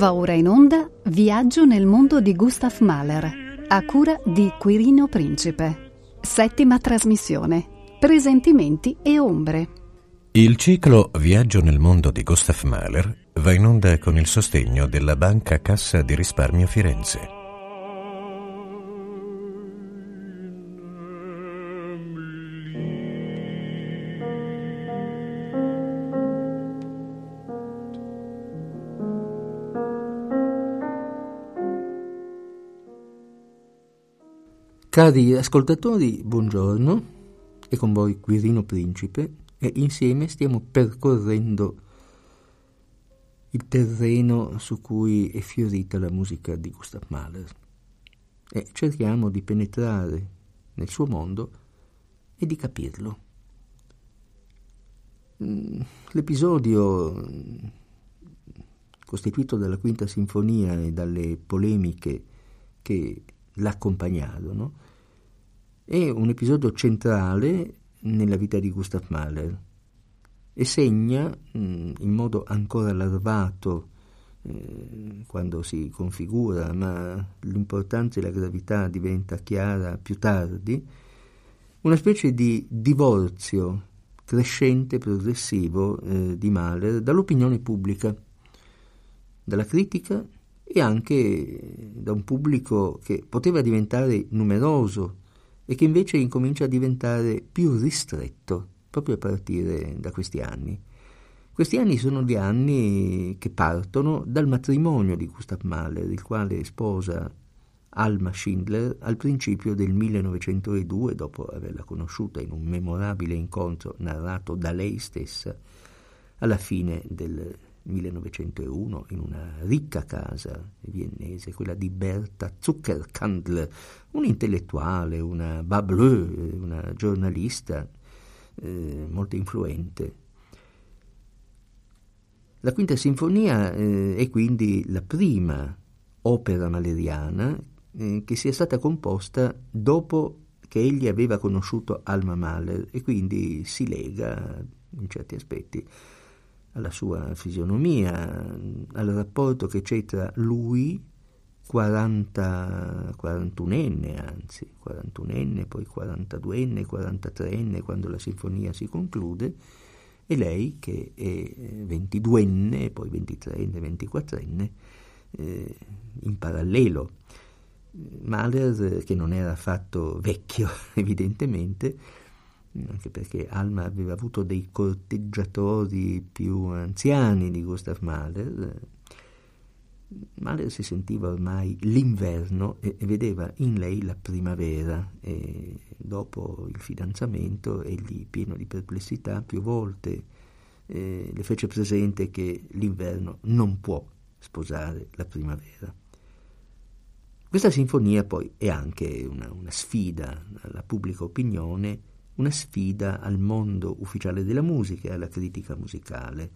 Va ora in onda Viaggio nel mondo di Gustav Mahler, a cura di Quirino Principe. Settima trasmissione. Presentimenti e ombre. Il ciclo Viaggio nel mondo di Gustav Mahler va in onda con il sostegno della Banca Cassa di Risparmio Firenze. Cari ascoltatori, buongiorno, e con voi Quirino Principe e insieme stiamo percorrendo il terreno su cui è fiorita la musica di Gustav Mahler e cerchiamo di penetrare nel suo mondo e di capirlo. Mm, l'episodio costituito dalla quinta sinfonia e dalle polemiche che l'accompagnarono, è un episodio centrale nella vita di Gustav Mahler e segna in modo ancora larvato eh, quando si configura, ma l'importanza e la gravità diventa chiara più tardi, una specie di divorzio crescente, progressivo eh, di Mahler dall'opinione pubblica, dalla critica e anche da un pubblico che poteva diventare numeroso e che invece incomincia a diventare più ristretto proprio a partire da questi anni. Questi anni sono gli anni che partono dal matrimonio di Gustav Mahler, il quale sposa Alma Schindler al principio del 1902, dopo averla conosciuta in un memorabile incontro narrato da lei stessa alla fine del 1901 in una ricca casa viennese, quella di Berta Zuckerkandler, un'intellettuale, una bableu, una giornalista eh, molto influente. La quinta sinfonia eh, è quindi la prima opera maleriana eh, che sia stata composta dopo che egli aveva conosciuto Alma Mahler e quindi si lega in certi aspetti alla sua fisionomia, al rapporto che c'è tra lui, 40, 41enne anzi, 41enne, poi 42enne, 43enne quando la sinfonia si conclude, e lei che è 22enne, poi 23enne, 24enne, eh, in parallelo. Mahler, che non era affatto vecchio evidentemente, anche perché Alma aveva avuto dei corteggiatori più anziani di Gustav Mahler. Mahler si sentiva ormai l'inverno e, vedeva in lei la primavera e dopo il fidanzamento egli, pieno di perplessità, più volte eh, le fece presente che l'inverno non può sposare la primavera. Questa sinfonia poi è anche una, una sfida alla pubblica opinione una sfida al mondo ufficiale della musica e alla critica musicale.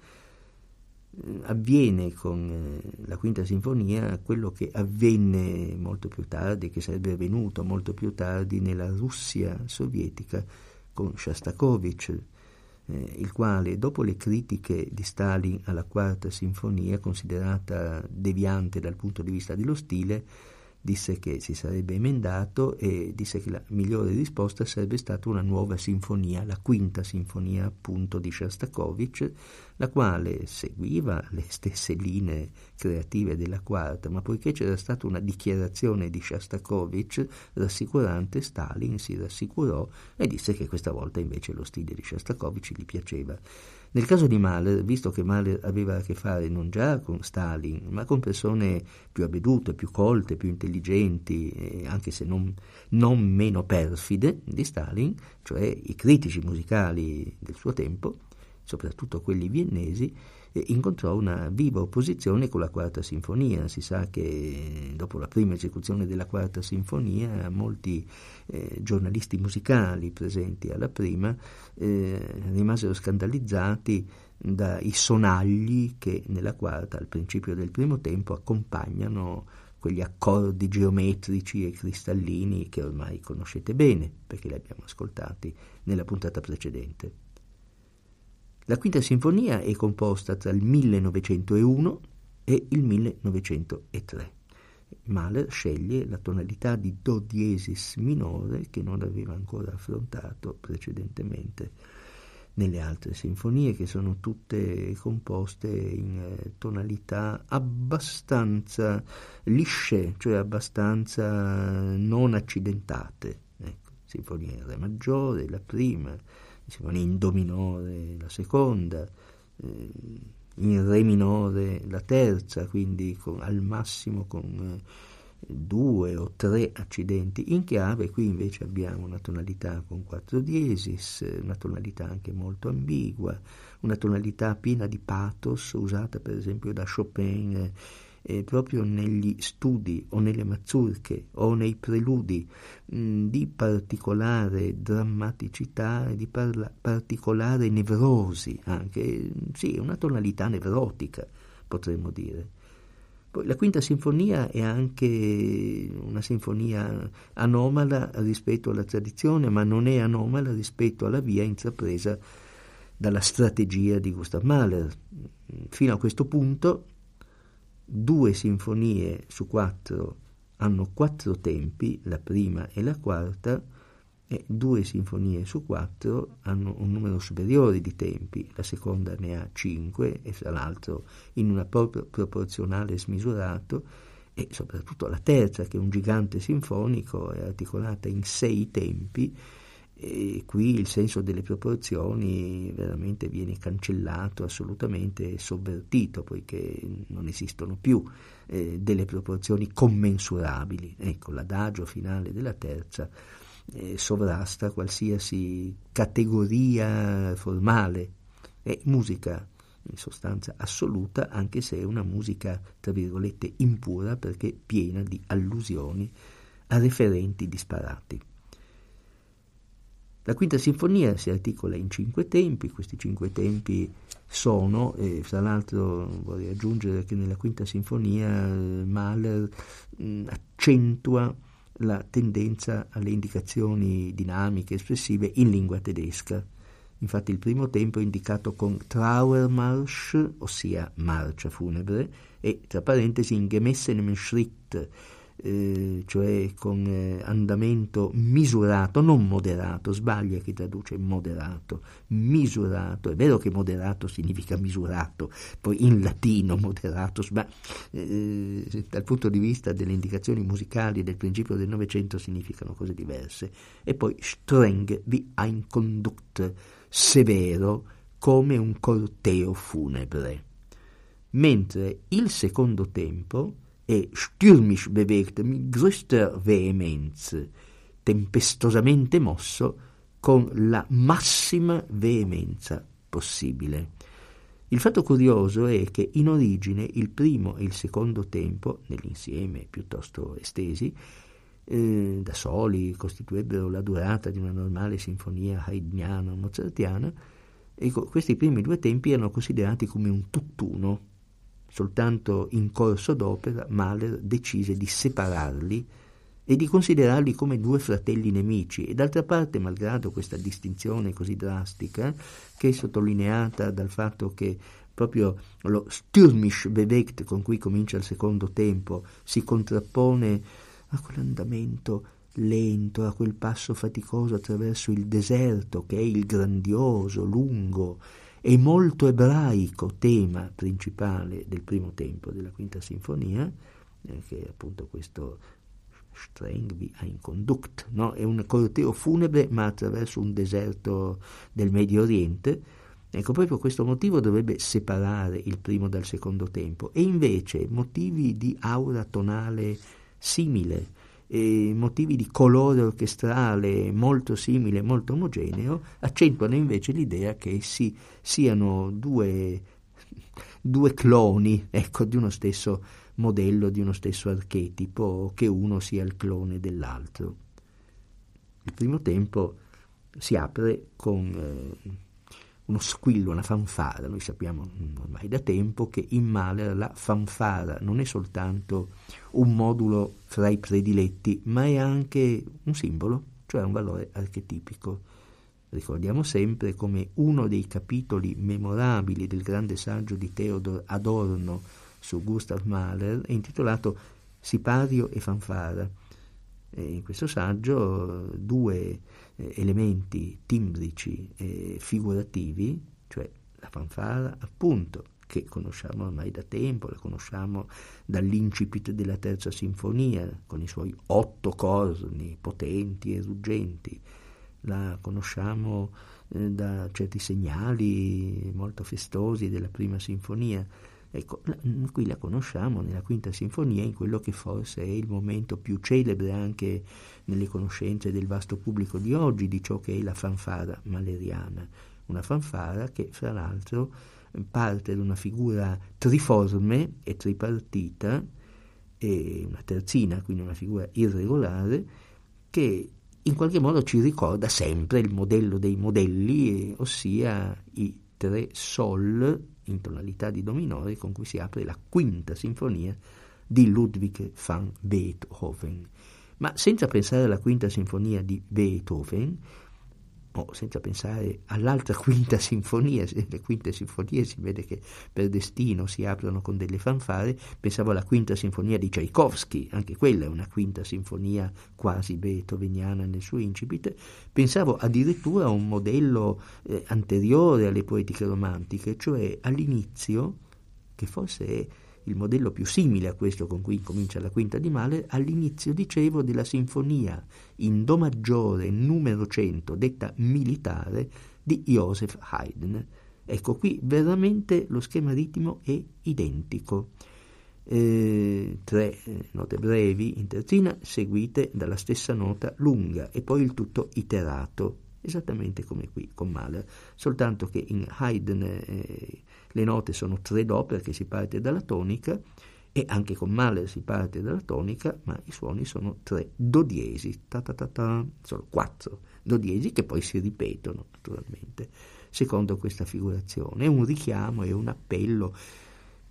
Eh, avviene con eh, la quinta sinfonia quello che avvenne molto più tardi, che sarebbe avvenuto molto più tardi nella Russia sovietica con Shostakovich, eh, il quale dopo le critiche di Stalin alla quarta sinfonia, considerata deviante dal punto di vista dello stile, disse che si sarebbe emendato e disse che la migliore risposta sarebbe stata una nuova sinfonia, la quinta sinfonia appunto di Shostakovich, la quale seguiva le stesse linee creative della quarta, ma poiché c'era stata una dichiarazione di Shostakovich rassicurante, Stalin si rassicurò e disse che questa volta invece lo stile di Shostakovich gli piaceva. Nel caso di Mahler, visto che Mahler aveva a che fare non già con Stalin, ma con persone più avvedute, più colte, più intelligenti, anche se non, non meno perfide di Stalin, cioè i critici musicali del suo tempo, soprattutto quelli viennesi, incontrò una viva opposizione con la quarta sinfonia. Si sa che dopo la prima esecuzione della quarta sinfonia molti eh, giornalisti musicali presenti alla prima eh, rimasero scandalizzati dai sonagli che nella quarta, al principio del primo tempo, accompagnano quegli accordi geometrici e cristallini che ormai conoscete bene, perché li abbiamo ascoltati nella puntata precedente. La quinta sinfonia è composta tra il 1901 e il 1903. Mahler sceglie la tonalità di Do diesis minore che non aveva ancora affrontato precedentemente nelle altre sinfonie che sono tutte composte in eh, tonalità abbastanza lisce, cioè abbastanza non accidentate. Ecco, sinfonia in Re maggiore, la prima, sinfonia in Do minore, la seconda, eh, in Re minore la terza, quindi con, al massimo con eh, due o tre accidenti. In chiave, qui invece abbiamo una tonalità con quattro diesis, una tonalità anche molto ambigua, una tonalità piena di pathos usata per esempio da Chopin eh, proprio negli studi o nelle mazzurche o nei preludi mh, mm, di particolare drammaticità e di parla- particolare nevrosi anche, sì, una tonalità nevrotica potremmo dire. Poi la quinta sinfonia è anche una sinfonia anomala rispetto alla tradizione, ma non è anomala rispetto alla via intrapresa dalla strategia di Gustav Mahler. Fino a questo punto due sinfonie su quattro hanno quattro tempi, la prima e la quarta, e due sinfonie su quattro hanno un numero superiore di tempi, la seconda ne ha cinque e fra l'altro in una proprio proporzionale smisurato e soprattutto la terza che è un gigante sinfonico è articolata in sei tempi e qui il senso delle proporzioni veramente viene cancellato, assolutamente sovvertito, poiché non esistono più eh, delle proporzioni commensurabili. Ecco, l'adagio finale della terza eh, sovrasta qualsiasi categoria formale. È musica in sostanza assoluta, anche se è una musica, tra virgolette, impura perché piena di allusioni a referenti disparati. La quinta sinfonia si articola in cinque tempi, questi cinque tempi sono, e fra l'altro vorrei aggiungere che nella quinta sinfonia eh, Mahler mh, accentua la tendenza alle indicazioni dinamiche espressive in lingua tedesca. Infatti il primo tempo è indicato con Trauermarsch, ossia marcia funebre, e tra parentesi in gemessenem Schritt, eh, cioè con eh, andamento misurato, non moderato, sbaglia chi traduce moderato, misurato, è vero che moderato significa misurato, poi in latino moderato, ma eh, dal punto di vista delle indicazioni musicali del principio del Novecento significano cose diverse, e poi streng wie ein Conduct, severo come un corteo funebre. Mentre il secondo tempo e stürmisch bewegt mit größter Vehemenz, tempestosamente mosso con la massima veemenza possibile. Il fatto curioso è che in origine il primo e il secondo tempo, nell'insieme piuttosto estesi, eh, da soli costituirebbero la durata di una normale sinfonia haydniana o mozartiana, ecco, questi primi due tempi erano considerati come un tutt'uno, Soltanto in corso d'opera Mahler decise di separarli e di considerarli come due fratelli nemici. E d'altra parte, malgrado questa distinzione così drastica, che è sottolineata dal fatto che proprio lo stürmisch bewegt con cui comincia il secondo tempo si contrappone a quell'andamento lento, a quel passo faticoso attraverso il deserto che è il grandioso, lungo e molto ebraico tema principale del primo tempo della quinta sinfonia, eh, che è appunto questo Streng wie ein Conduct, no? è un corteo funebre ma attraverso un deserto del Medio Oriente. Ecco, proprio questo motivo dovrebbe separare il primo dal secondo tempo e invece motivi di aura tonale simile, e motivi di colore orchestrale molto simile, molto omogeneo, accentuano invece l'idea che essi siano due, due cloni ecco, di uno stesso modello, di uno stesso archetipo, che uno sia il clone dell'altro. Il primo tempo si apre con eh, uno squillo, una fanfara. Noi sappiamo ormai da tempo che in Mahler la fanfara non è soltanto un modulo fra i prediletti, ma è anche un simbolo, cioè un valore archetipico. Ricordiamo sempre come uno dei capitoli memorabili del grande saggio di Theodor Adorno su Gustav Mahler è intitolato Sipario e fanfara. E in questo saggio due elementi timbrici e figurativi, cioè la fanfara appunto che conosciamo ormai da tempo, la conosciamo dall'incipit della terza sinfonia, con i suoi otto corni potenti e ruggenti, la conosciamo eh, da certi segnali molto festosi della prima sinfonia. Ecco, mm, qui la conosciamo nella quinta sinfonia in quello che forse è il momento più celebre anche nelle conoscenze del vasto pubblico di oggi di ciò che è la fanfara maleriana. Una fanfara che, fra l'altro, parte da una figura triforme e tripartita, e una terzina, quindi una figura irregolare, che in qualche modo ci ricorda sempre il modello dei modelli, ossia i tre sol in tonalità di do minore con cui si apre la quinta sinfonia di Ludwig van Beethoven. Ma senza pensare alla quinta sinfonia di Beethoven, oh, senza pensare all'altra quinta sinfonia, le quinte sinfonie si vede che per destino si aprono con delle fanfare, pensavo alla quinta sinfonia di Tchaikovsky, anche quella è una quinta sinfonia quasi beethoveniana nel suo incipit, pensavo addirittura a un modello eh, anteriore alle poetiche romantiche, cioè all'inizio, che forse è il modello più simile a questo con cui comincia la quinta di Mahler, all'inizio, dicevo, della sinfonia in Do maggiore numero 100, detta militare, di Joseph Haydn. Ecco, qui veramente lo schema ritmo è identico. Eh, tre eh, note brevi in terzina seguite dalla stessa nota lunga e poi il tutto iterato, esattamente come qui con Mahler, soltanto che in Haydn eh, le note sono tre do perché si parte dalla tonica e anche con Mahler si parte dalla tonica, ma i suoni sono tre do diesi, ta ta ta ta, sono quattro do diesi che poi si ripetono naturalmente secondo questa figurazione. È un richiamo, è un appello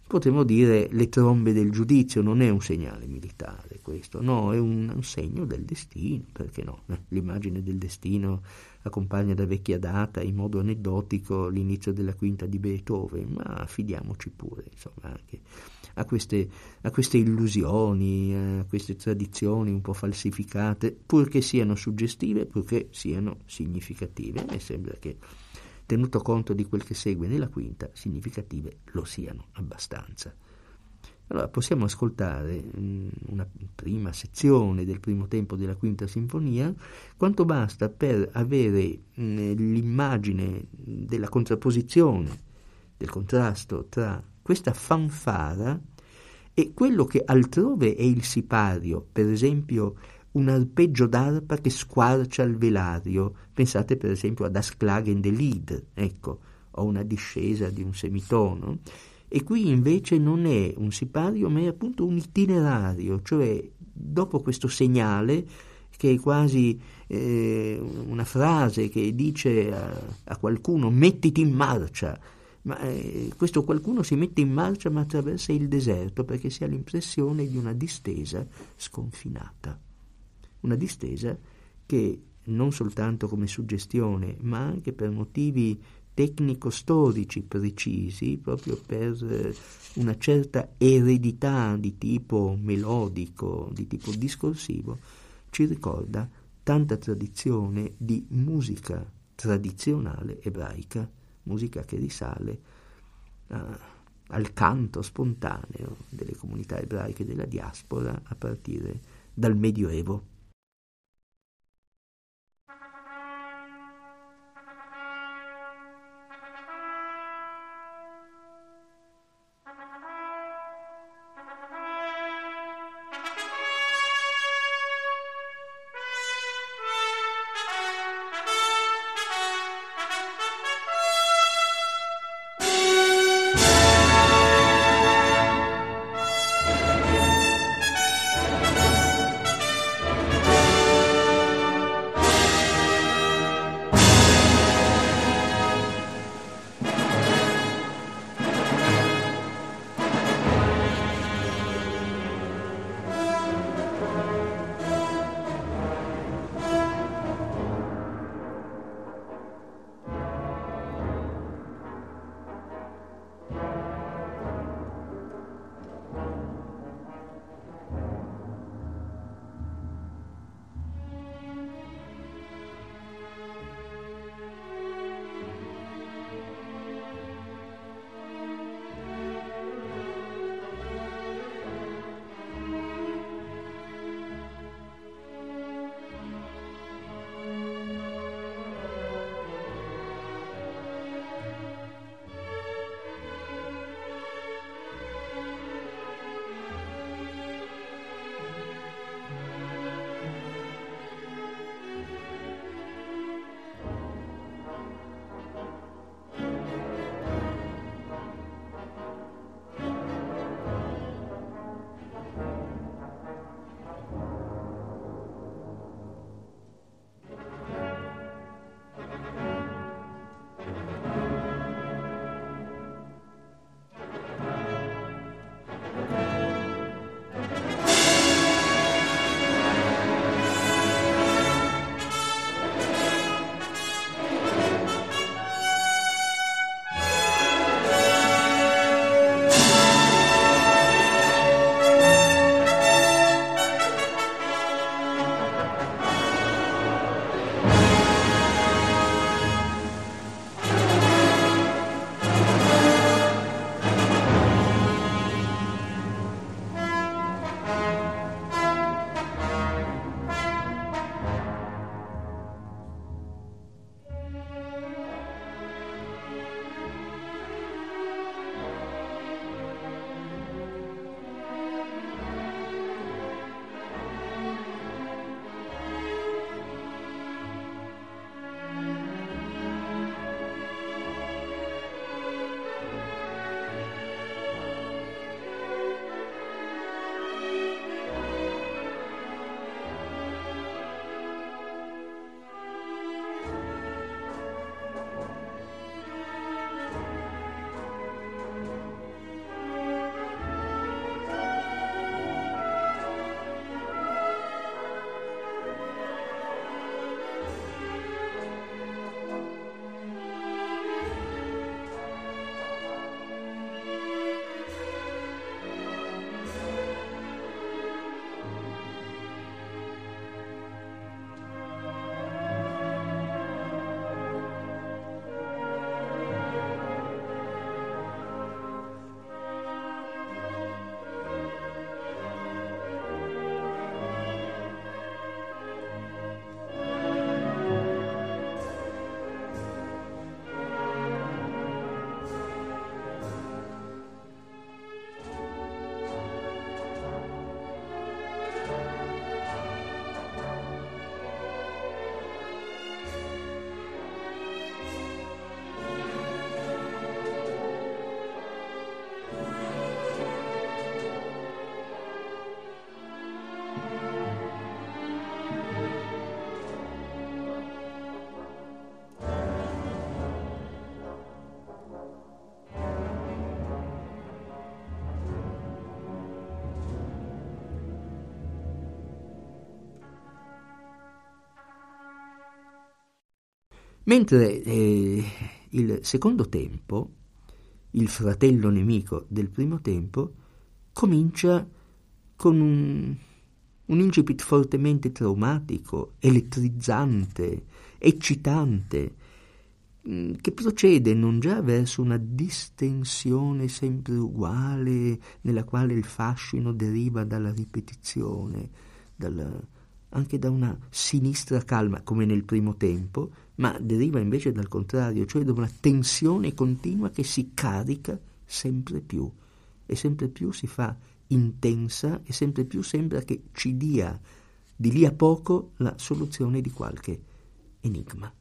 potremmo dire le trombe del giudizio, non è un segnale militare questo, no, è un, un segno del destino, perché no? Eh, l'immagine del destino accompagna da vecchia data in modo aneddotico l'inizio della quinta di Beethoven, ma fidiamoci pure, insomma, anche a queste, a queste illusioni, a queste tradizioni un po' falsificate, purché siano suggestive, purché siano significative. A me sembra che tenuto conto di quel che segue nella quinta, significative lo siano abbastanza. Allora possiamo ascoltare mm, una prima sezione del primo tempo della quinta sinfonia, quanto basta per avere mm, l'immagine della contrapposizione, del contrasto tra questa fanfara e quello che altrove è il sipario, per esempio un arpeggio d'arpa che squarcia il velario. Pensate per esempio ad Asklagen de Lied, ecco, o una discesa di un semitono. E qui invece non è un sipario, ma è appunto un itinerario, cioè dopo questo segnale che è quasi eh, una frase che dice a, a, qualcuno mettiti in marcia, ma eh, questo qualcuno si mette in marcia ma attraversa il deserto perché si ha l'impressione di una distesa sconfinata una distesa che non soltanto come suggestione, ma anche per motivi tecnico-storici precisi, proprio per eh, una certa eredità di tipo melodico, di tipo discorsivo, ci ricorda tanta tradizione di musica tradizionale ebraica, musica che risale a, al canto spontaneo delle comunità ebraiche della diaspora a partire dal Medioevo. Mentre eh, il secondo tempo, il fratello nemico del primo tempo, comincia con un, un incipit fortemente traumatico, elettrizzante, eccitante, mm, che procede non già verso una distensione sempre uguale, nella quale il fascino deriva dalla ripetizione, dalla, anche da una sinistra calma, come nel primo tempo, ma deriva invece dal contrario, cioè da una tensione continua che si carica sempre più e sempre più si fa intensa e sempre più sembra che ci dia di lì a poco la soluzione di qualche enigma.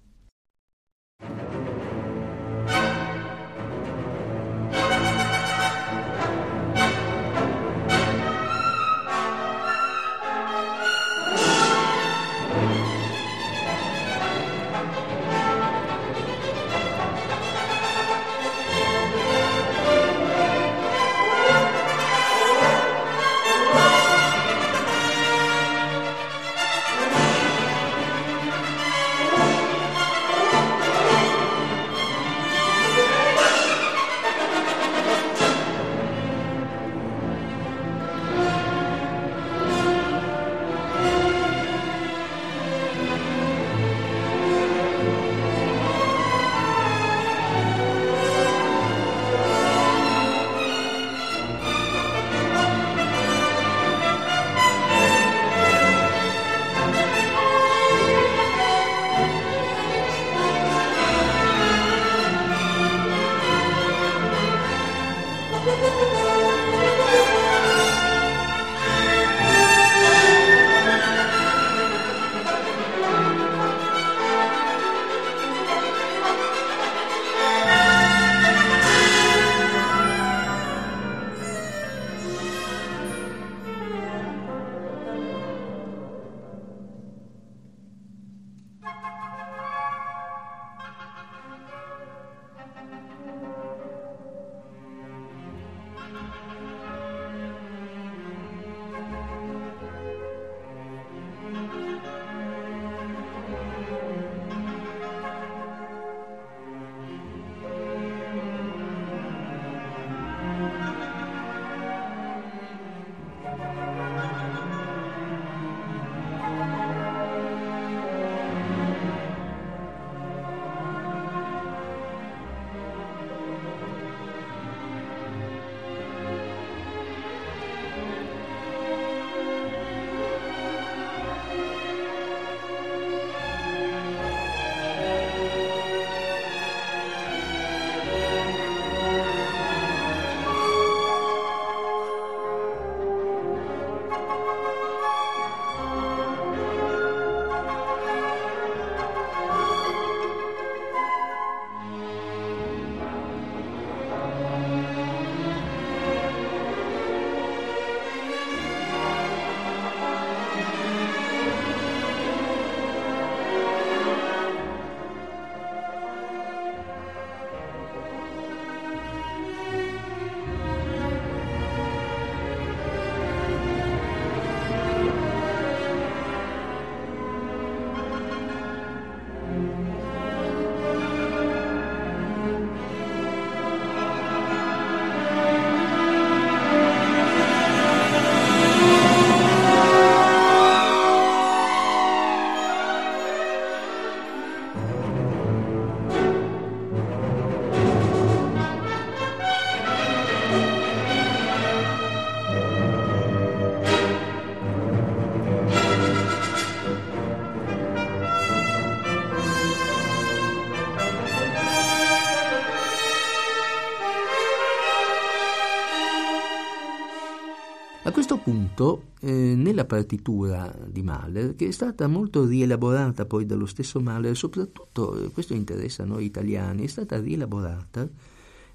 Punto eh, nella partitura di Mahler, che è stata molto rielaborata poi dallo stesso Mahler, soprattutto, eh, questo interessa a noi italiani, è stata rielaborata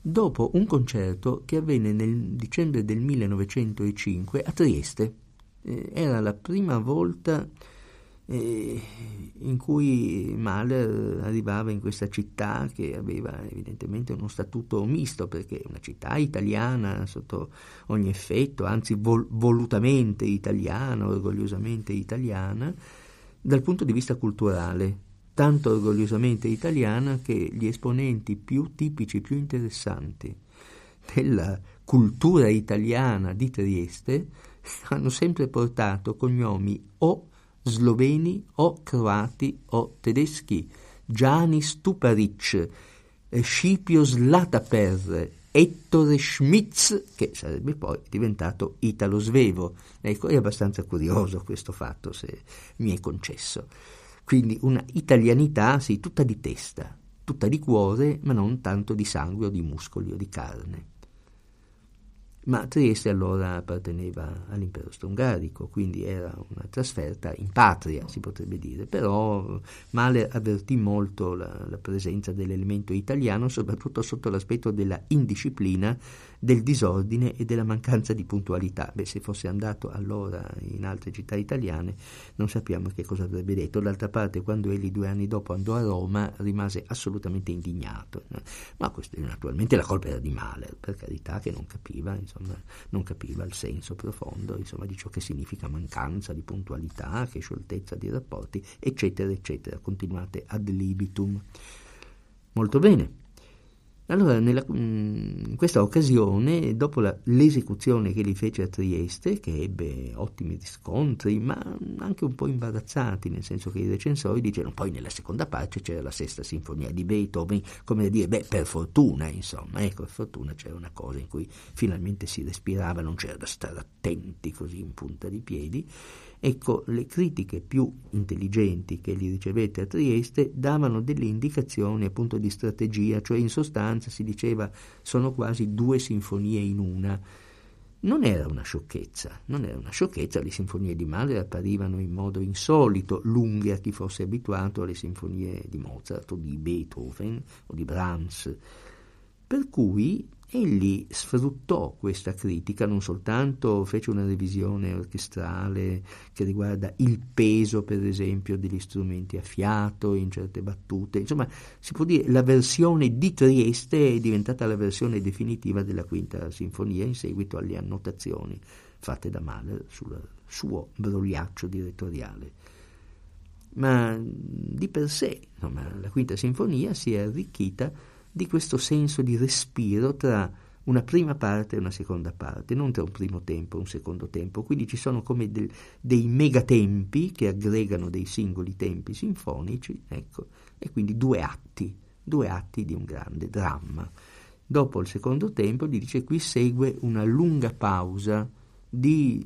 dopo un concerto che avvenne nel dicembre del 1905 a Trieste. Eh, era la prima volta in cui Mahler arrivava in questa città che aveva evidentemente uno statuto misto, perché è una città italiana sotto ogni effetto, anzi vol- volutamente italiana, orgogliosamente italiana, dal punto di vista culturale. tanto orgogliosamente italiana che gli esponenti più tipici, più interessanti della cultura italiana di Trieste hanno sempre portato cognomi o sloveni o croati o tedeschi. Gianni Stuparic, Scipio Slataper, Ettore Schmitz, che sarebbe poi diventato Italo Svevo. Ecco, è abbastanza curioso questo fatto, se mi è concesso. Quindi una italianità, sì, tutta di testa, tutta di cuore, ma non tanto di sangue o di muscoli o di carne. Ma Trieste allora apparteneva all'impero strongarico, quindi era una trasferta in patria, si potrebbe dire, però Mahler avvertì molto la, la presenza dell'elemento italiano, soprattutto sotto l'aspetto della indisciplina del disordine e della mancanza di puntualità. Beh, se fosse andato allora in altre città italiane non sappiamo che cosa avrebbe detto. D'altra parte, quando egli due anni dopo andò a Roma, rimase assolutamente indignato. Ma questo, naturalmente la colpa era di Mahler, per carità, che non capiva, insomma, non capiva il senso profondo insomma, di ciò che significa mancanza di puntualità, che scioltezza di rapporti, eccetera, eccetera. Continuate ad libitum. Molto bene. Allora, nella, mm, in questa occasione, dopo la, l'esecuzione che li fece a Trieste, che ebbe ottimi riscontri, ma anche un po' imbarazzati, nel senso che i recensori dicevano poi nella seconda parte c'era la sesta sinfonia di Beethoven, come a dire, beh, per fortuna, insomma, ecco, per fortuna c'era una cosa in cui finalmente si respirava, non c'era da stare attenti così in punta di piedi, Ecco, le critiche più intelligenti che gli ricevette a Trieste davano delle indicazioni appunto di strategia, cioè in sostanza si diceva sono quasi due sinfonie in una. Non era una sciocchezza, non era una sciocchezza, le sinfonie di Mahler apparivano in modo insolito, lunghe a chi fosse abituato alle sinfonie di Mozart o di Beethoven o di Brahms. Per cui Egli sfruttò questa critica, non soltanto fece una revisione orchestrale che riguarda il peso, per esempio, degli strumenti a fiato in certe battute, insomma, si può dire la versione di Trieste è diventata la versione definitiva della quinta sinfonia in seguito alle annotazioni fatte da Mahler sul suo brogliaccio direttoriale. Ma di per sé, insomma, la quinta sinfonia si è arricchita di questo senso di respiro tra una prima parte e una seconda parte, non tra un primo tempo e un secondo tempo. Quindi ci sono come del, dei megatempi che aggregano dei singoli tempi sinfonici, ecco, e quindi due atti, due atti di un grande dramma. Dopo il secondo tempo, gli dice qui segue una lunga pausa di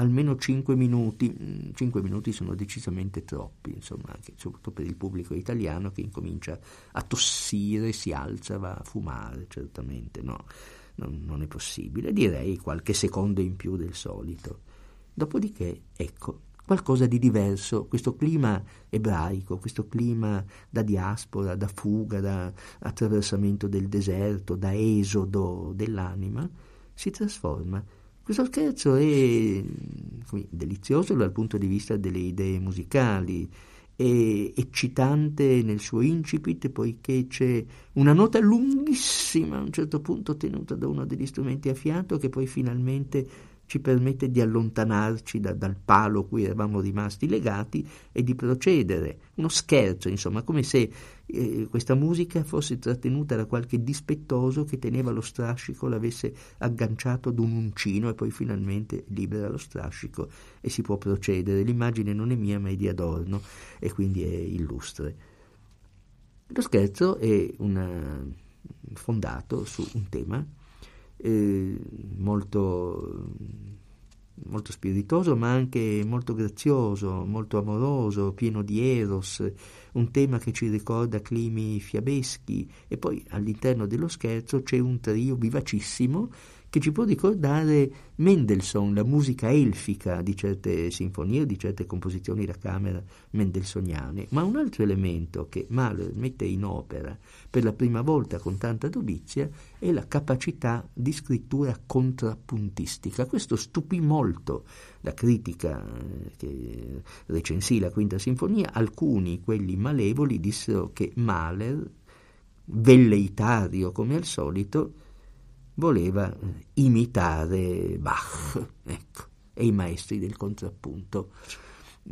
almeno 5 minuti, 5 mm, minuti sono decisamente troppi, insomma, anche, soprattutto per il pubblico italiano che incomincia a tossire, si alza, va a fumare, certamente, no, non, non è possibile, direi qualche secondo in più del solito. Dopodiché, ecco, qualcosa di diverso, questo clima ebraico, questo clima da diaspora, da fuga, da attraversamento del deserto, da esodo dell'anima, si trasforma questo scherzo è come, delizioso dal punto di vista delle idee musicali, è eccitante nel suo incipit poiché c'è una nota lunghissima a un certo punto tenuta da uno degli strumenti a fiato che poi finalmente ci permette di allontanarci da, dal palo cui eravamo rimasti legati e di procedere. Uno scherzo, insomma, come se eh, questa musica fosse trattenuta da qualche dispettoso che teneva lo strascico, l'avesse agganciato ad un uncino e poi finalmente libera lo strascico e si può procedere. L'immagine non è mia ma è di Adorno e quindi è illustre. Lo scherzo è una, fondato su un tema molto, molto spiritoso ma anche molto grazioso, molto amoroso, pieno di eros, un tema che ci ricorda climi fiabeschi. E poi all'interno dello scherzo c'è un trio vivacissimo che ci può ricordare Mendelssohn, la musica elfica di certe sinfonie di certe composizioni da camera mendelssohniane. Ma un altro elemento che Mahler mette in opera per la prima volta con tanta dovizia è la capacità di scrittura contrappuntistica. Questo stupì molto la critica eh, che recensì la quinta sinfonia. Alcuni, quelli malevoli, dissero che Mahler, velleitario come al solito, voleva imitare Bach ecco, e i maestri del contrappunto.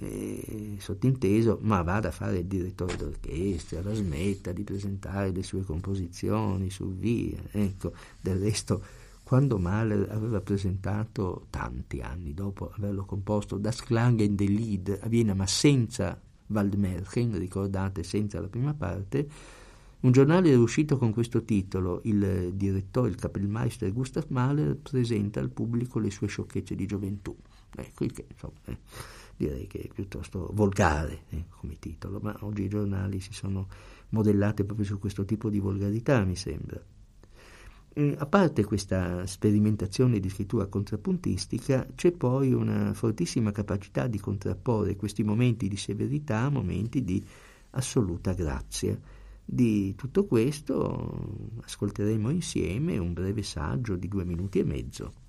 eh, sottinteso, ma vada a fare il direttore d'orchestra, la smetta di presentare le sue composizioni su via. Ecco, del resto, quando Mahler aveva presentato, tanti anni dopo averlo composto, Das Klangen der Lied a Vienna, ma senza Waldmärchen, ricordate, senza la prima parte, un giornale uscito con questo titolo, il direttore, il Kapellmeister Gustav Mahler presenta al pubblico le sue sciocchezze di gioventù. Ecco, il che, insomma, eh, direi che è piuttosto volgare eh, come titolo, ma oggi i giornali si sono modellati proprio su questo tipo di volgarità, mi sembra. Eh, a parte questa sperimentazione di scrittura contrappuntistica, c'è poi una fortissima capacità di contrapporre questi momenti di severità a momenti di assoluta grazia di tutto questo ascolteremo insieme un breve saggio di due minuti e mezzo.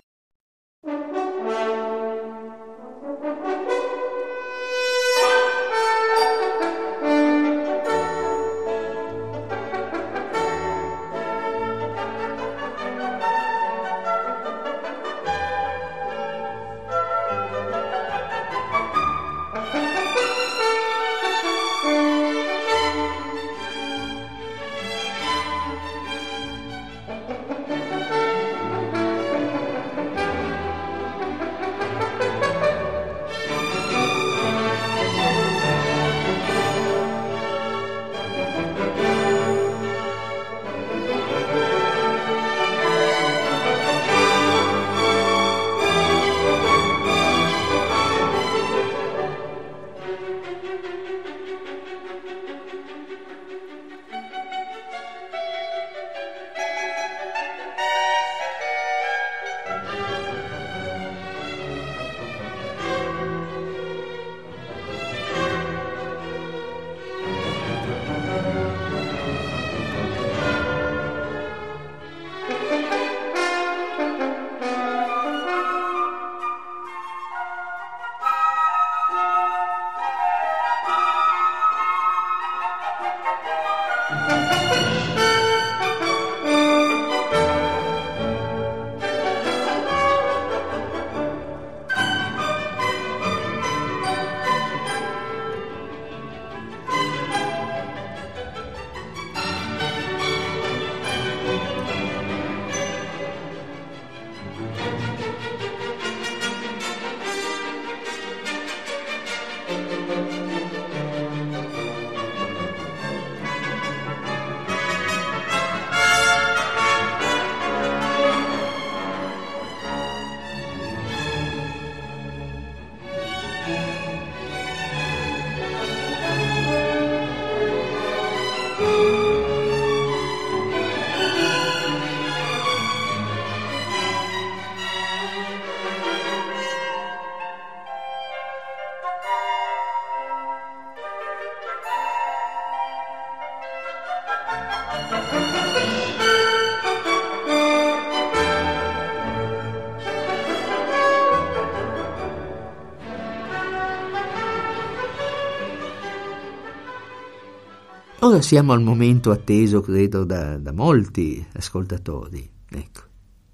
Ora siamo al momento atteso, credo, da, da molti ascoltatori, ecco,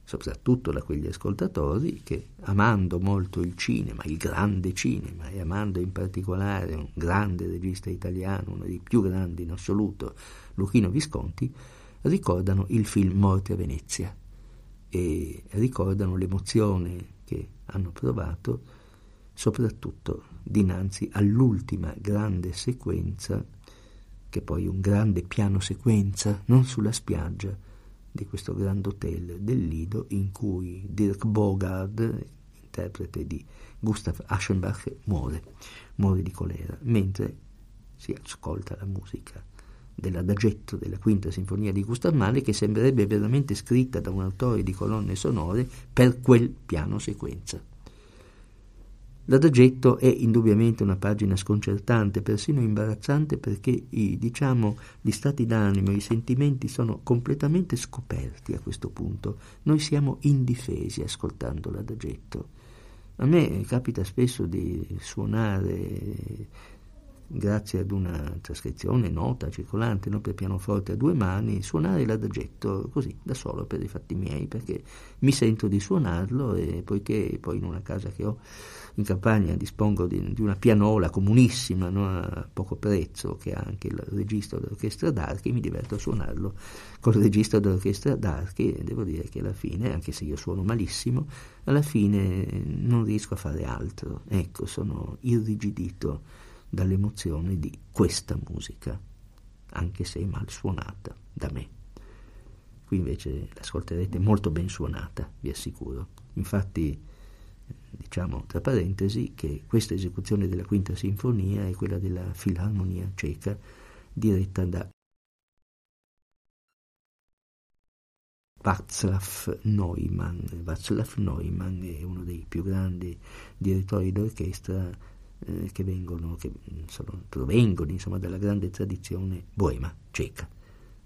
soprattutto da quegli ascoltatori che, amando molto il cinema, il grande cinema, e amando in particolare un grande regista italiano, uno dei più grandi in assoluto, Luchino Visconti, ricordano il film Morte a Venezia e ricordano l'emozione che hanno provato soprattutto dinanzi all'ultima grande sequenza che poi un grande piano sequenza, non sulla spiaggia di questo grande hotel del Lido, in cui Dirk Bogard, interprete di Gustav Aschenbach, muore, muore di colera, mentre si ascolta la musica dell'adagetto della quinta sinfonia di Gustav Mahler che sembrerebbe veramente scritta da un autore di colonne sonore per quel piano sequenza. L'adagetto è indubbiamente una pagina sconcertante, persino imbarazzante, perché i, diciamo, gli stati d'animo, i sentimenti sono completamente scoperti a questo punto. Noi siamo indifesi ascoltando l'adagetto. A me capita spesso di suonare grazie ad una trascrizione nota, circolante, no, per pianoforte a due mani, suonare l'adagetto così, da solo, per i fatti miei, perché mi sento di suonarlo e poiché poi in una casa che ho in campagna dispongo di, di una pianola comunissima, no, a poco prezzo, che ha anche il registro dell'orchestra d'archi, mi diverto a suonarlo col registro dell'orchestra d'archi e devo dire che alla fine, anche se io suono malissimo, alla fine non riesco a fare altro. Ecco, sono irrigidito dall'emozione di questa musica, anche se mal suonata da me. Qui invece l'ascolterete molto ben suonata, vi assicuro. Infatti, diciamo tra parentesi, che questa esecuzione della quinta sinfonia è quella della Filarmonia ceca, diretta da Václav Neumann. Václav Neumann è uno dei più grandi direttori d'orchestra eh, che, vengono, che sono, provengono insomma, dalla grande tradizione boema ceca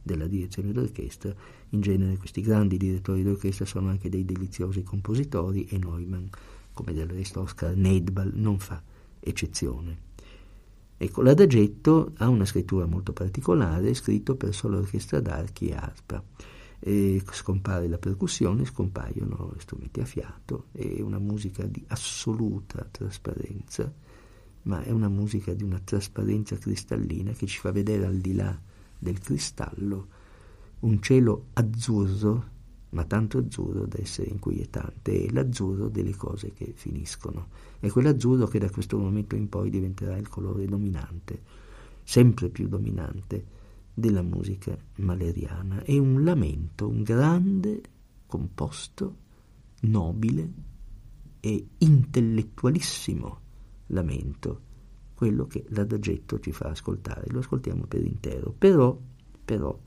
della direzione d'orchestra. In genere questi grandi direttori d'orchestra sono anche dei deliziosi compositori e Neumann, come del resto Oscar Neidbal, non fa eccezione. Ecco, l'adagetto ha una scrittura molto particolare, scritto per solo orchestra d'archi e arpa. E scompare la percussione, scompaiono strumenti a fiato, è una musica di assoluta trasparenza ma è una musica di una trasparenza cristallina che ci fa vedere al di là del cristallo un cielo azzurro, ma tanto azzurro da essere inquietante, è l'azzurro delle cose che finiscono. È quell'azzurro che da questo momento in poi diventerà il colore dominante, sempre più dominante, della musica maleriana. È un lamento, un grande, composto, nobile e intellettualissimo lamento, quello che l'adagetto ci fa ascoltare, lo ascoltiamo per intero. Però, però,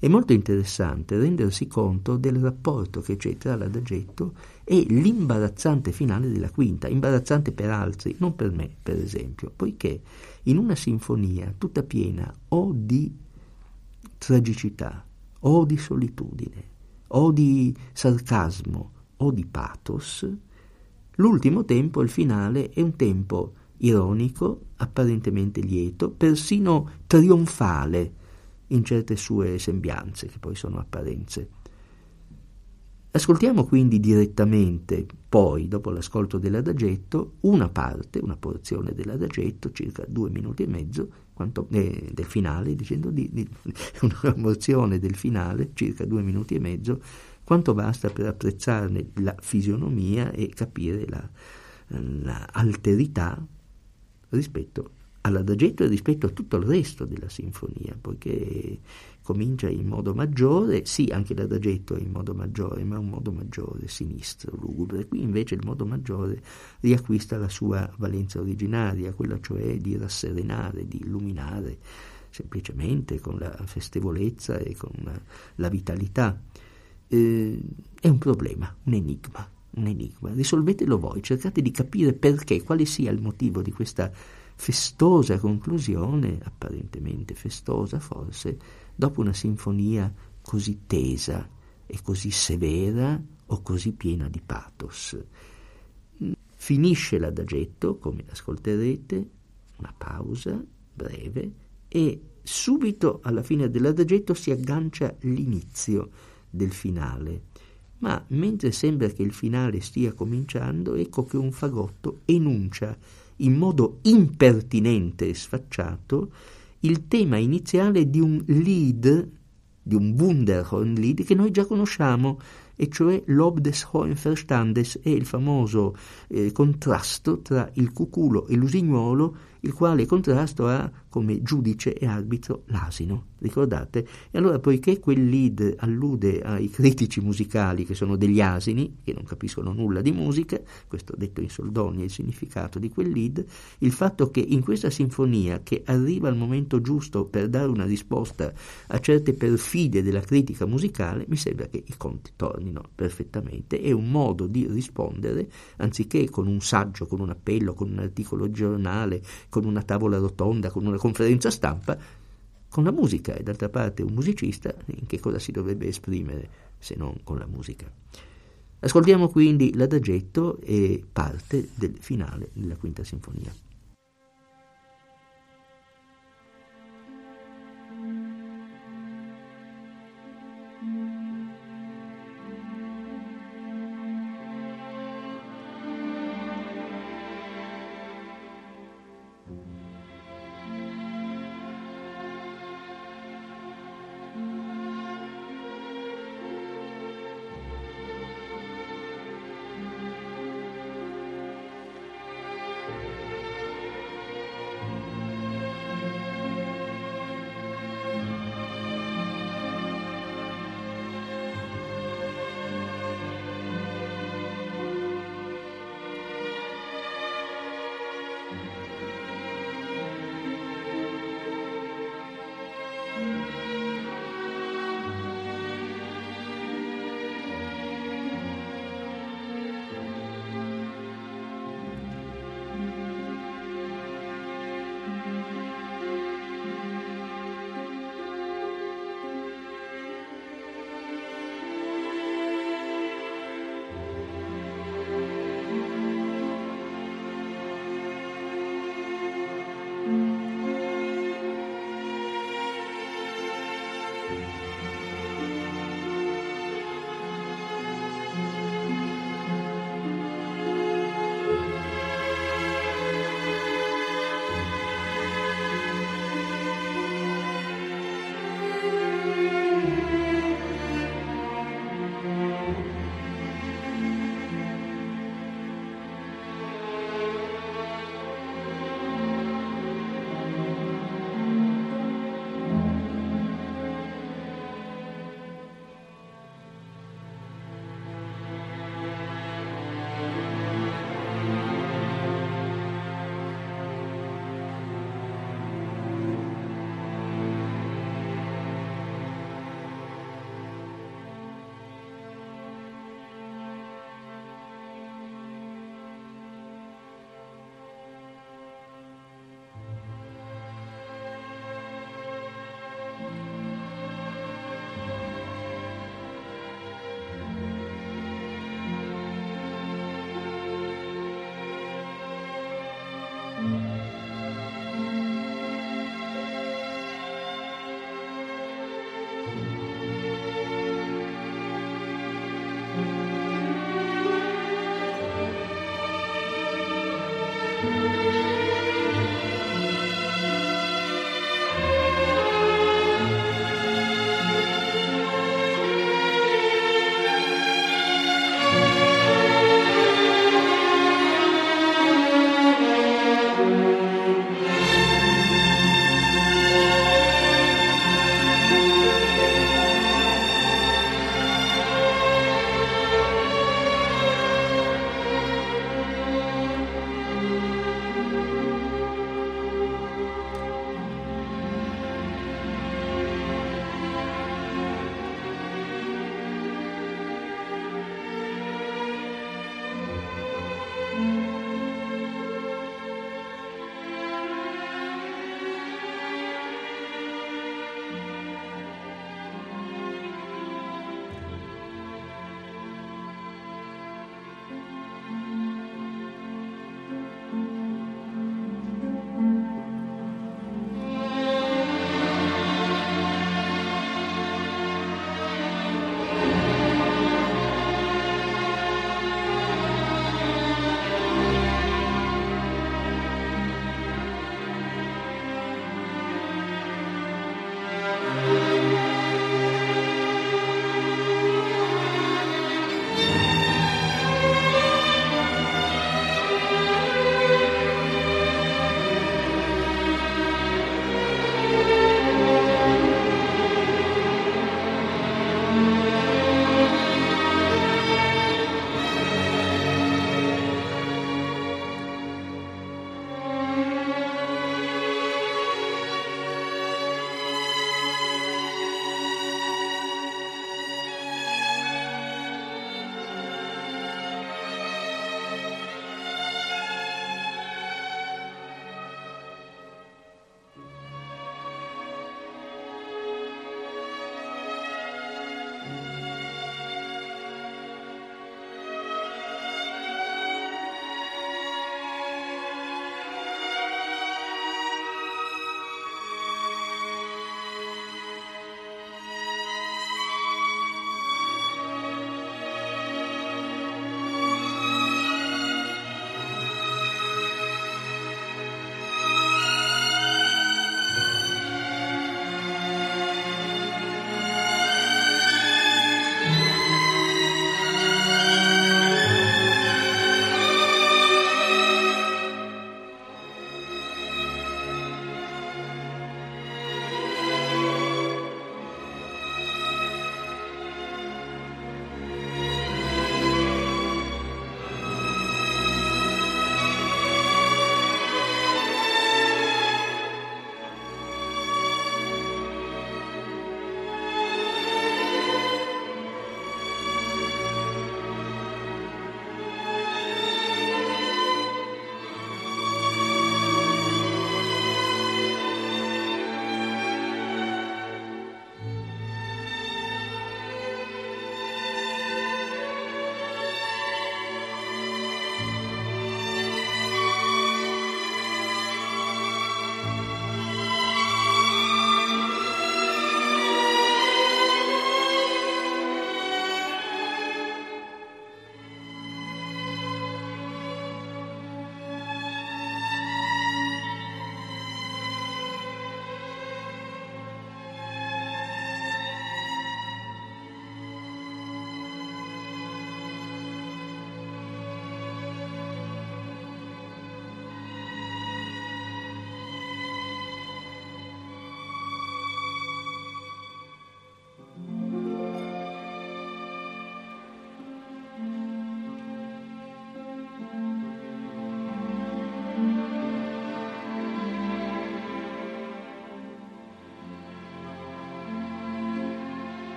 è molto interessante rendersi conto del rapporto che c'è tra l'adagetto e l'imbarazzante finale della quinta, imbarazzante per altri, non per me, per esempio, poiché in una sinfonia tutta piena o di tragicità, o di solitudine, o di sarcasmo, o di pathos, L'ultimo tempo, il finale, è un tempo ironico, apparentemente lieto, persino trionfale in certe sue sembianze, che poi sono apparenze. Ascoltiamo quindi direttamente, poi, dopo l'ascolto dell'adagetto, una parte, una porzione dell'adagetto, circa due minuti e mezzo, quanto, eh, del finale, dicendo di, di, una porzione del finale, circa due minuti e mezzo, quanto basta per apprezzarne la fisionomia e capire la, la alterità rispetto all'adagetto e rispetto a tutto il resto della sinfonia, poiché comincia in modo maggiore, sì, anche l'adagetto è in modo maggiore, ma un modo maggiore sinistro, lugubre. Qui invece il modo maggiore riacquista la sua valenza originaria, quella cioè di rasserenare, di illuminare semplicemente con la festevolezza e con la, la vitalità eh, è un problema, un enigma, un enigma. Risolvetelo voi, cercate di capire perché, quale sia il motivo di questa festosa conclusione, apparentemente festosa forse, dopo una sinfonia così tesa e così severa o così piena di pathos. Finisce l'adagetto, come ascolterete, una pausa breve e subito alla fine dell'adagetto si aggancia l'inizio del finale. Ma mentre sembra che il finale stia cominciando, ecco che un fagotto enuncia in modo impertinente e sfacciato il tema iniziale di un lead, di un Wunderhorn lead che noi già conosciamo, e cioè l'Ob des Hohenverstandes è il famoso eh, contrasto tra il cuculo e l'usignuolo il quale contrasto ha come giudice e arbitro l'asino, ricordate? E allora, poiché quel lead allude ai critici musicali che sono degli asini, che non capiscono nulla di musica, questo detto in soldoni è il significato di quel lead, il fatto che in questa sinfonia, che arriva al momento giusto per dare una risposta a certe perfide della critica musicale, mi sembra che i conti tornino perfettamente, è un modo di rispondere, anziché con un saggio, con un appello, con un articolo giornale, con una tavola rotonda, con una conferenza stampa, con la musica e d'altra parte un musicista in che cosa si dovrebbe esprimere se non con la musica. Ascoltiamo quindi l'adagetto e parte del finale della quinta sinfonia.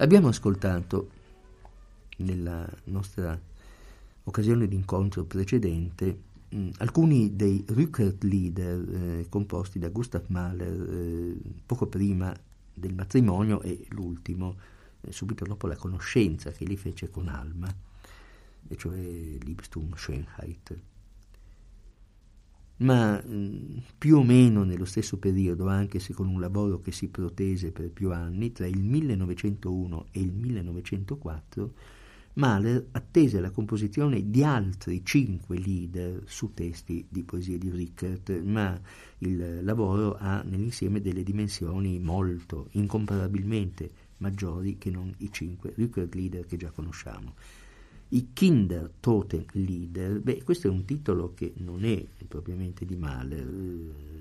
Abbiamo ascoltato nella nostra occasione d'incontro precedente mh, alcuni dei Rückert Lieder eh, composti da Gustav Mahler eh, poco prima del matrimonio e l'ultimo eh, subito dopo la conoscenza che egli fece con Alma, e cioè Liebstum Schönheit. Ma più o meno nello stesso periodo, anche se con un lavoro che si protese per più anni, tra il 1901 e il 1904, Mahler attese la composizione di altri cinque leader su testi di poesie di Rickert, ma il lavoro ha nell'insieme delle dimensioni molto, incomparabilmente maggiori che non i cinque Rickert leader che già conosciamo. I Kinder Toten Lieder, beh, questo è un titolo che non è propriamente di Mahler.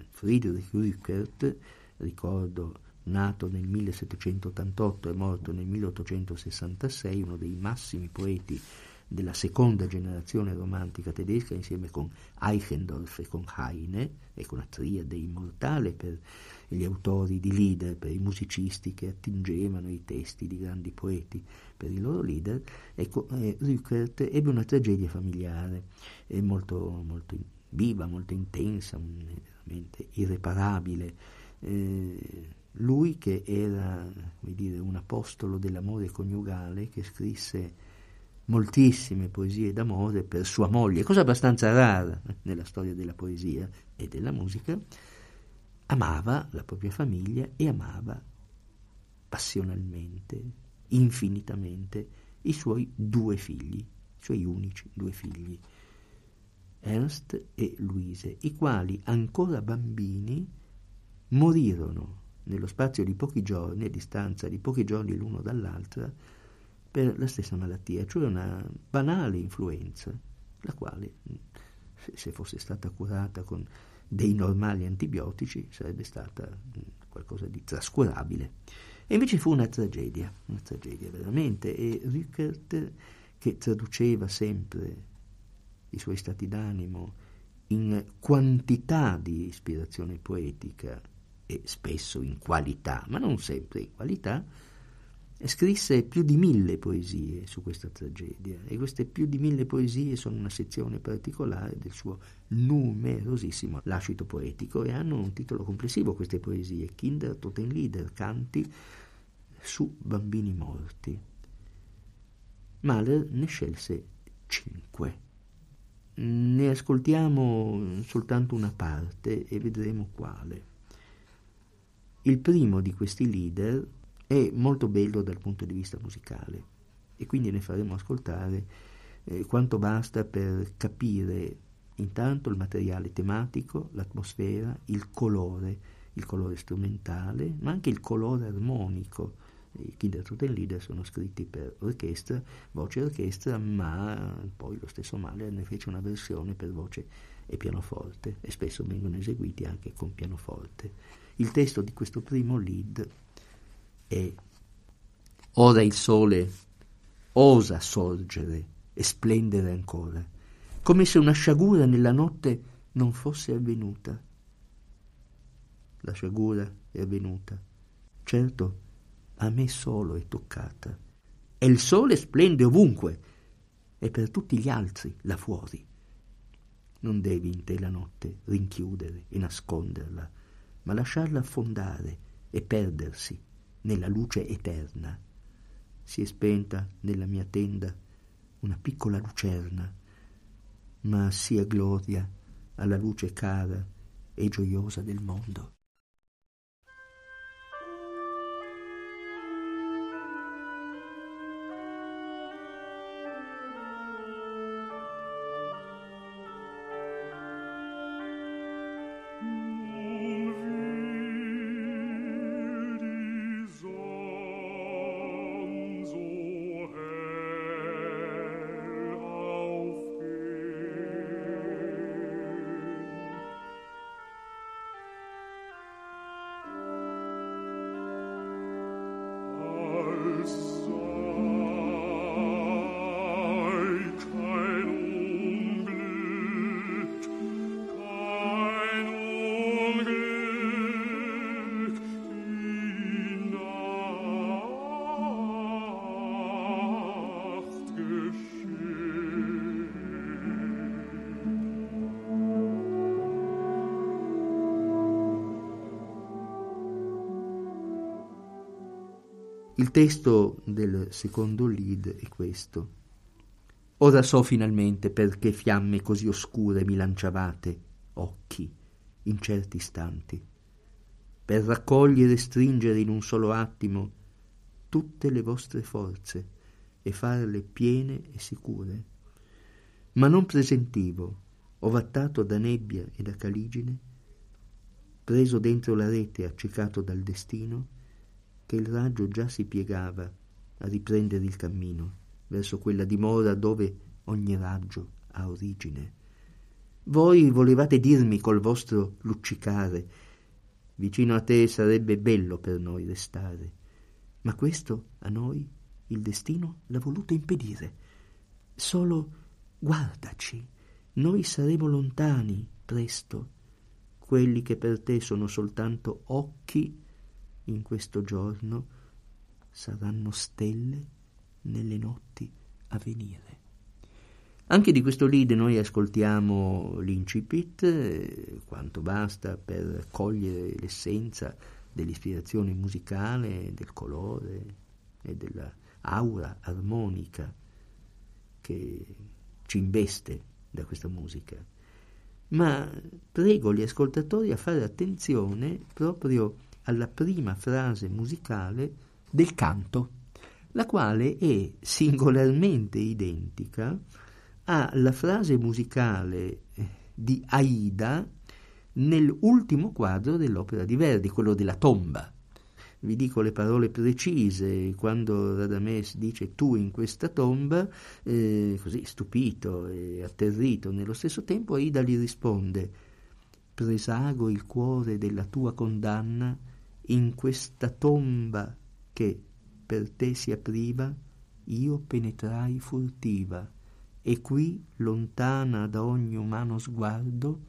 Friedrich Rückert, ricordo nato nel 1788 e morto nel 1866, uno dei massimi poeti della seconda generazione romantica tedesca, insieme con Eichendorff e con Heine, e con una triade immortale per gli autori di leader, per i musicisti che attingevano i testi di grandi poeti per i loro leader, ecco, eh, Rückert ebbe una tragedia familiare eh, molto, molto viva, molto intensa, veramente irreparabile. Eh, lui che era dire, un apostolo dell'amore coniugale, che scrisse moltissime poesie d'amore per sua moglie, cosa abbastanza rara nella storia della poesia e della musica, amava la propria famiglia e amava passionalmente, infinitamente, i suoi due figli, i suoi unici due figli, Ernst e Luise, i quali ancora bambini morirono nello spazio di pochi giorni, a distanza di pochi giorni l'uno dall'altra, per la stessa malattia, cioè una banale influenza, la quale, se fosse stata curata con dei normali antibiotici, sarebbe stata qualcosa di trascurabile. E invece fu una tragedia, una tragedia veramente, e Rückert, che traduceva sempre i suoi stati d'animo in quantità di ispirazione poetica e spesso in qualità, ma non sempre in qualità, scrisse più di mille poesie su questa tragedia e queste più di mille poesie sono una sezione particolare del suo numerosissimo lascito poetico e hanno un titolo complessivo queste poesie, Kinder Totenlieder, canti su bambini morti. Mahler ne scelse cinque. Ne ascoltiamo soltanto una parte e vedremo quale. Il primo di questi leader è molto bello dal punto di vista musicale e quindi ne faremo ascoltare eh, quanto basta per capire intanto il materiale tematico, l'atmosfera, il colore, il colore strumentale, ma anche il colore armonico. I Kindertoten Lieder sono scritti per orchestra, voce e orchestra, ma poi lo stesso Mahler ne fece una versione per voce e pianoforte e spesso vengono eseguiti anche con pianoforte. Il testo di questo primo lead è Ora il sole osa sorgere e splendere ancora, come se una sciagura nella notte non fosse avvenuta. La sciagura è avvenuta, certo a me solo è toccata, e il sole splende ovunque, e per tutti gli altri là fuori. Non devi in te la notte rinchiudere e nasconderla, ma lasciarla affondare e perdersi nella luce eterna. Si è spenta nella mia tenda una piccola lucerna, ma sia gloria alla luce cara e gioiosa del mondo. Il testo del secondo lead è questo. Ora so finalmente perché fiamme così oscure mi lanciavate, occhi, in certi istanti, per raccogliere e stringere in un solo attimo tutte le vostre forze e farle piene e sicure. Ma non presentivo, ovattato da nebbia e da caligine, preso dentro la rete accecato dal destino, che il raggio già si piegava a riprendere il cammino verso quella dimora dove ogni raggio ha origine. Voi volevate dirmi col vostro luccicare, vicino a te sarebbe bello per noi restare, ma questo a noi il destino l'ha voluto impedire. Solo guardaci, noi saremo lontani presto, quelli che per te sono soltanto occhi in questo giorno saranno stelle nelle notti a venire. Anche di questo lead noi ascoltiamo l'incipit, eh, quanto basta per cogliere l'essenza dell'ispirazione musicale, del colore e dell'aura armonica che ci investe da questa musica. Ma prego gli ascoltatori a fare attenzione proprio alla prima frase musicale del canto, la quale è singolarmente identica alla frase musicale eh, di Aida nell'ultimo quadro dell'opera di Verdi, quello della tomba. Vi dico le parole precise, quando Radames dice tu in questa tomba, eh, così stupito e atterrito nello stesso tempo, Aida gli risponde presago il cuore della tua condanna in questa tomba che per te si apriva, io penetrai furtiva, e qui, lontana da ogni umano sguardo,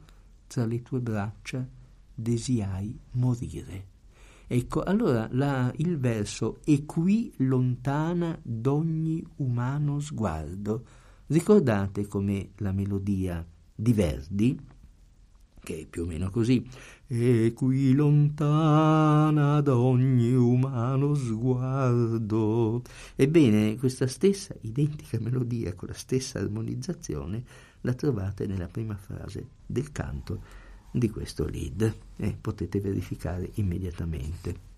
tra le tue braccia desiai morire. Ecco, allora la, il verso è qui lontana d'ogni umano sguardo. Ricordate come la melodia di Verdi, che è più o meno così, e qui lontana da ogni umano sguardo. Ebbene, questa stessa identica melodia con la stessa armonizzazione la trovate nella prima frase del canto di questo lead e potete verificare immediatamente.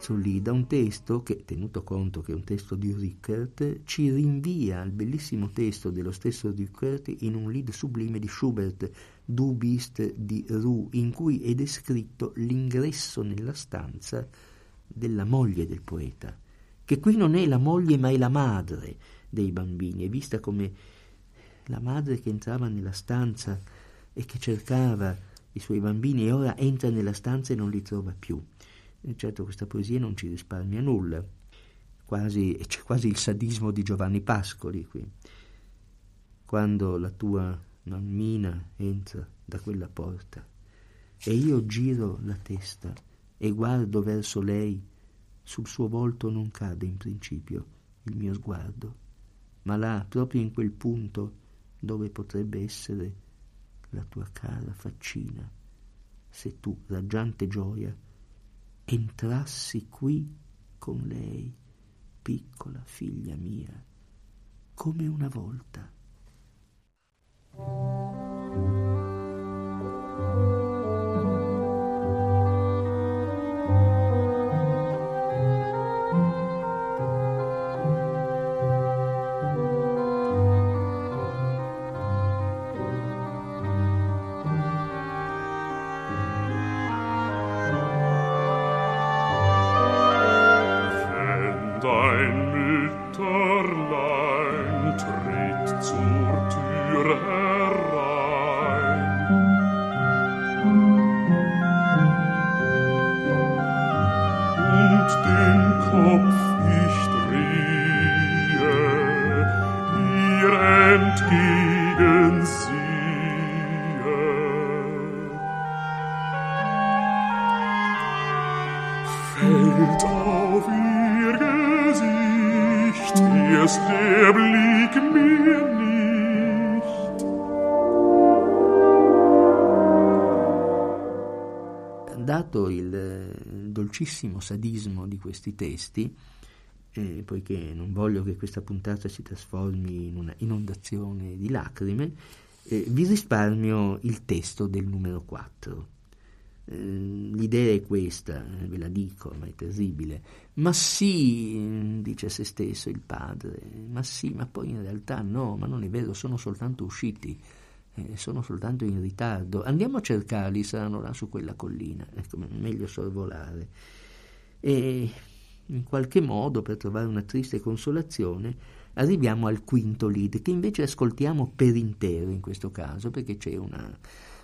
Terzo lì da un testo che, tenuto conto che è un testo di Rickert, ci rinvia al bellissimo testo dello stesso Rickert in un lead sublime di Schubert, Du bist di Ru, in cui è descritto l'ingresso nella stanza della moglie del poeta, che qui non è la moglie ma è la madre dei bambini, è vista come la madre che entrava nella stanza e che cercava i suoi bambini e ora entra nella stanza e non li trova più. E certo questa poesia non ci risparmia nulla, quasi, c'è quasi il sadismo di Giovanni Pascoli qui. Quando la tua mammina entra da quella porta e io giro la testa e guardo verso lei, sul suo volto non cade in principio il mio sguardo, ma là, proprio in quel punto dove potrebbe essere la tua cara faccina, se tu, raggiante gioia, entrassi qui con lei, piccola figlia mia, come una volta. Dolcissimo sadismo di questi testi, eh, poiché non voglio che questa puntata si trasformi in una inondazione di lacrime, eh, vi risparmio il testo del numero 4. Eh, l'idea è questa, eh, ve la dico, ma è terribile. Ma sì, dice a se stesso il padre, ma sì, ma poi in realtà no, ma non è vero, sono soltanto usciti eh, sono soltanto in ritardo. Andiamo a cercarli, saranno là su quella collina, ecco, meglio sorvolare. E in qualche modo, per trovare una triste consolazione, arriviamo al quinto lead, che invece ascoltiamo per intero in questo caso, perché c'è una,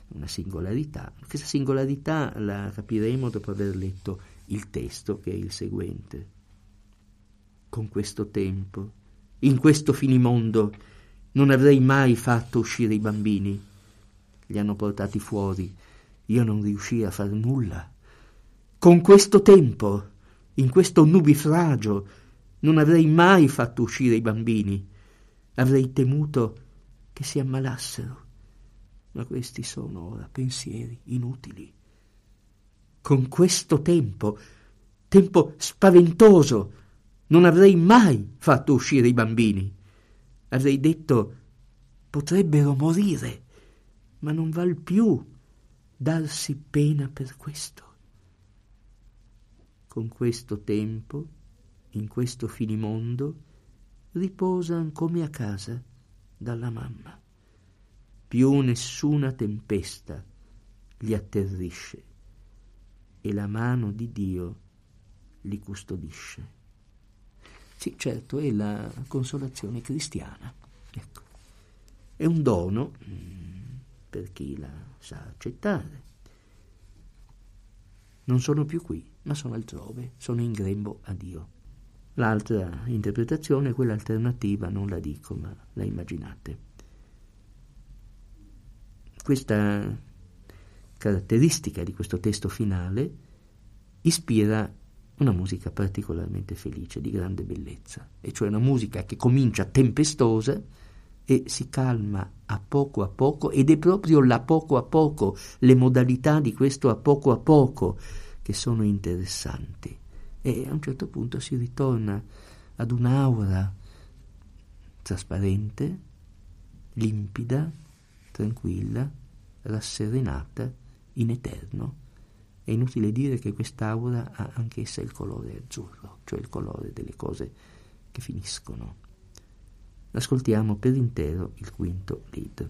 una singolarità. Questa singolarità la capiremo dopo aver letto il testo, che è il seguente. Con questo tempo, in questo finimondo, non avrei mai fatto uscire i bambini. Li hanno portati fuori. Io non riuscii a far nulla. Con questo tempo, in questo nubifragio, non avrei mai fatto uscire i bambini. Avrei temuto che si ammalassero. Ma questi sono ora pensieri inutili. Con questo tempo, tempo spaventoso, non avrei mai fatto uscire i bambini. Avrei detto potrebbero morire, ma non val più darsi pena per questo. Con questo tempo, in questo finimondo, riposan come a casa dalla mamma. Più nessuna tempesta li atterrisce e la mano di Dio li custodisce. Sì, certo, è la consolazione cristiana. Ecco. È un dono mm, per chi la sa accettare. Non sono più qui, ma sono altrove, sono in grembo a Dio. L'altra interpretazione, quella alternativa, non la dico, ma la immaginate. Questa caratteristica di questo testo finale ispira una musica particolarmente felice, di grande bellezza, e cioè una musica che comincia tempestosa e si calma a poco a poco ed è proprio la poco a poco, le modalità di questo a poco a poco che sono interessanti. E a un certo punto si ritorna ad un'aura trasparente, limpida, tranquilla, rasserenata, in eterno è inutile dire che quest'aura ha anch'essa il colore azzurro, cioè il colore delle cose che finiscono. Ascoltiamo per intero il quinto lead.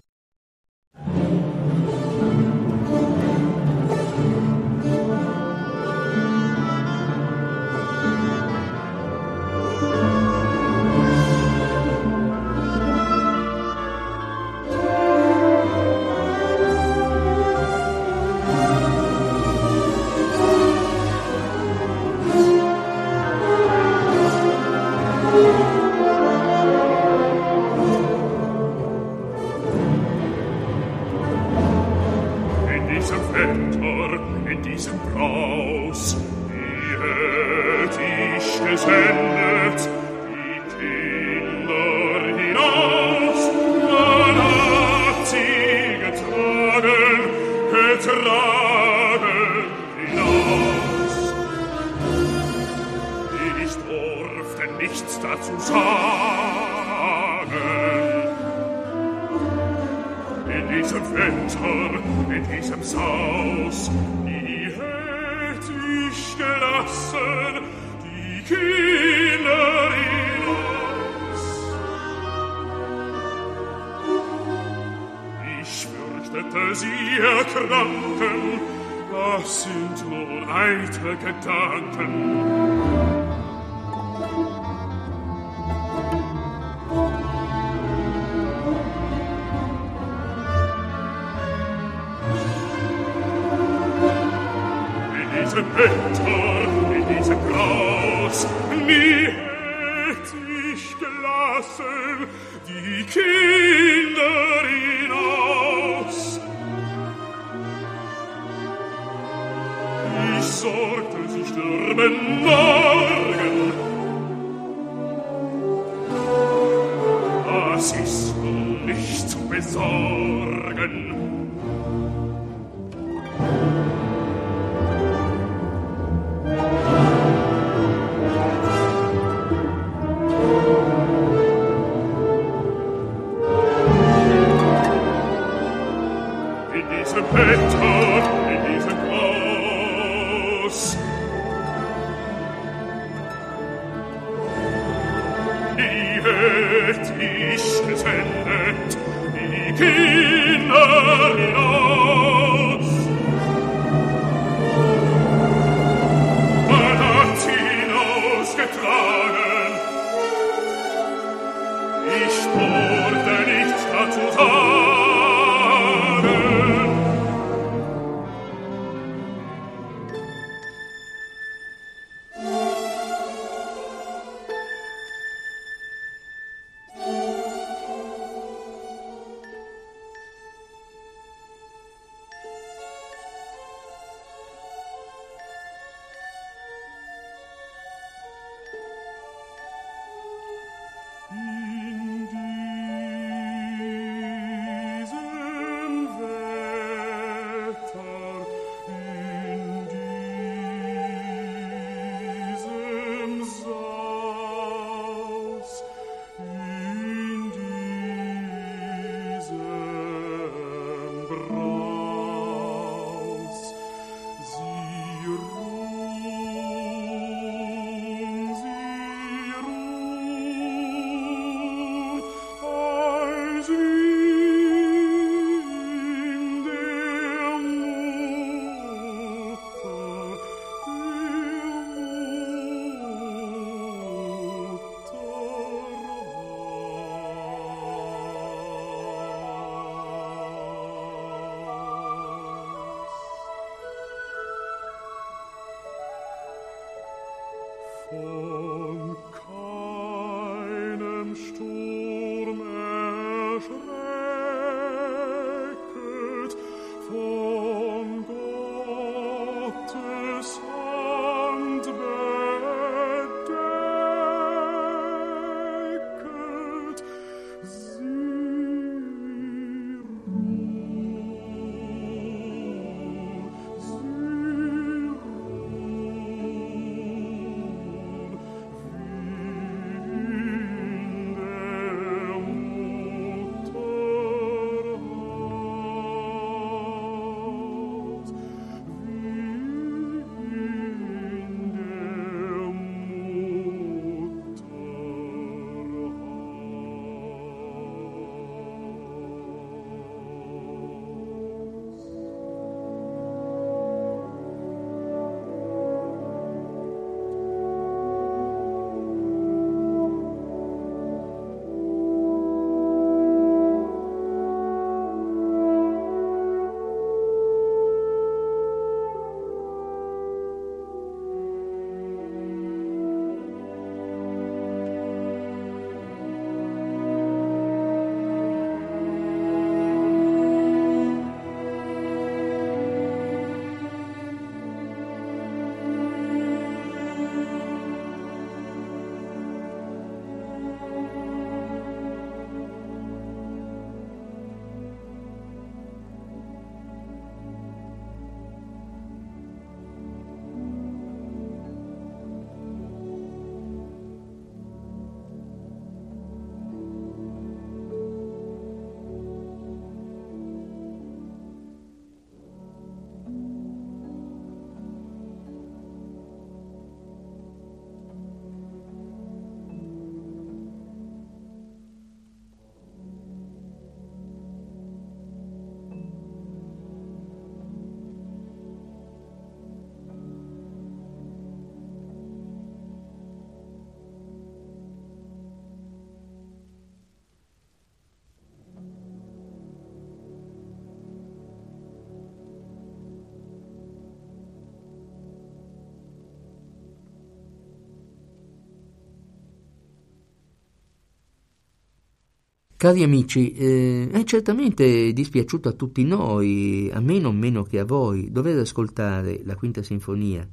Cari amici, eh, è certamente dispiaciuto a tutti noi, a me non meno che a voi, dover ascoltare la quinta sinfonia,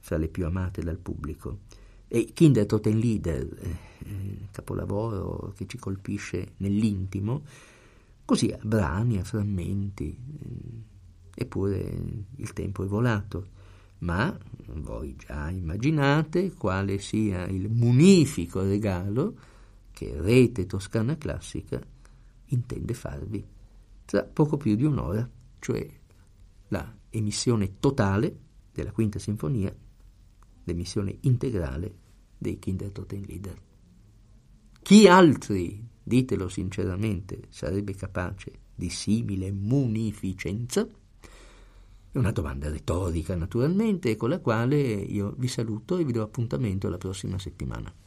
fra le più amate dal pubblico, e Kinder Totenlieder, eh, capolavoro che ci colpisce nell'intimo, così a brani, a frammenti, eh, eppure il tempo è volato. Ma voi già immaginate quale sia il munifico regalo che Rete Toscana Classica intende farvi tra poco più di un'ora, cioè la emissione totale della quinta sinfonia, l'emissione integrale dei Kindertotenlieder. Chi altri, ditelo sinceramente, sarebbe capace di simile munificenza? È una domanda retorica, naturalmente, con la quale io vi saluto e vi do appuntamento la prossima settimana.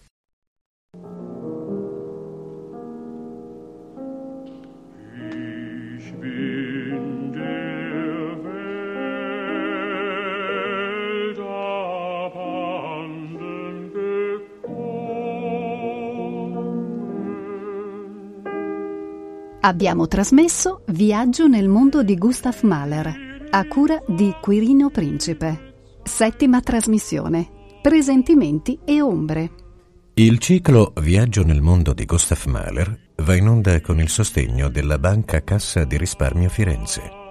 Abbiamo trasmesso Viaggio nel mondo di Gustav Mahler, a cura di Quirino Principe. Settima trasmissione. Presentimenti e ombre. Il ciclo Viaggio nel mondo di Gustav Mahler va in onda con il sostegno della Banca Cassa di Risparmio Firenze.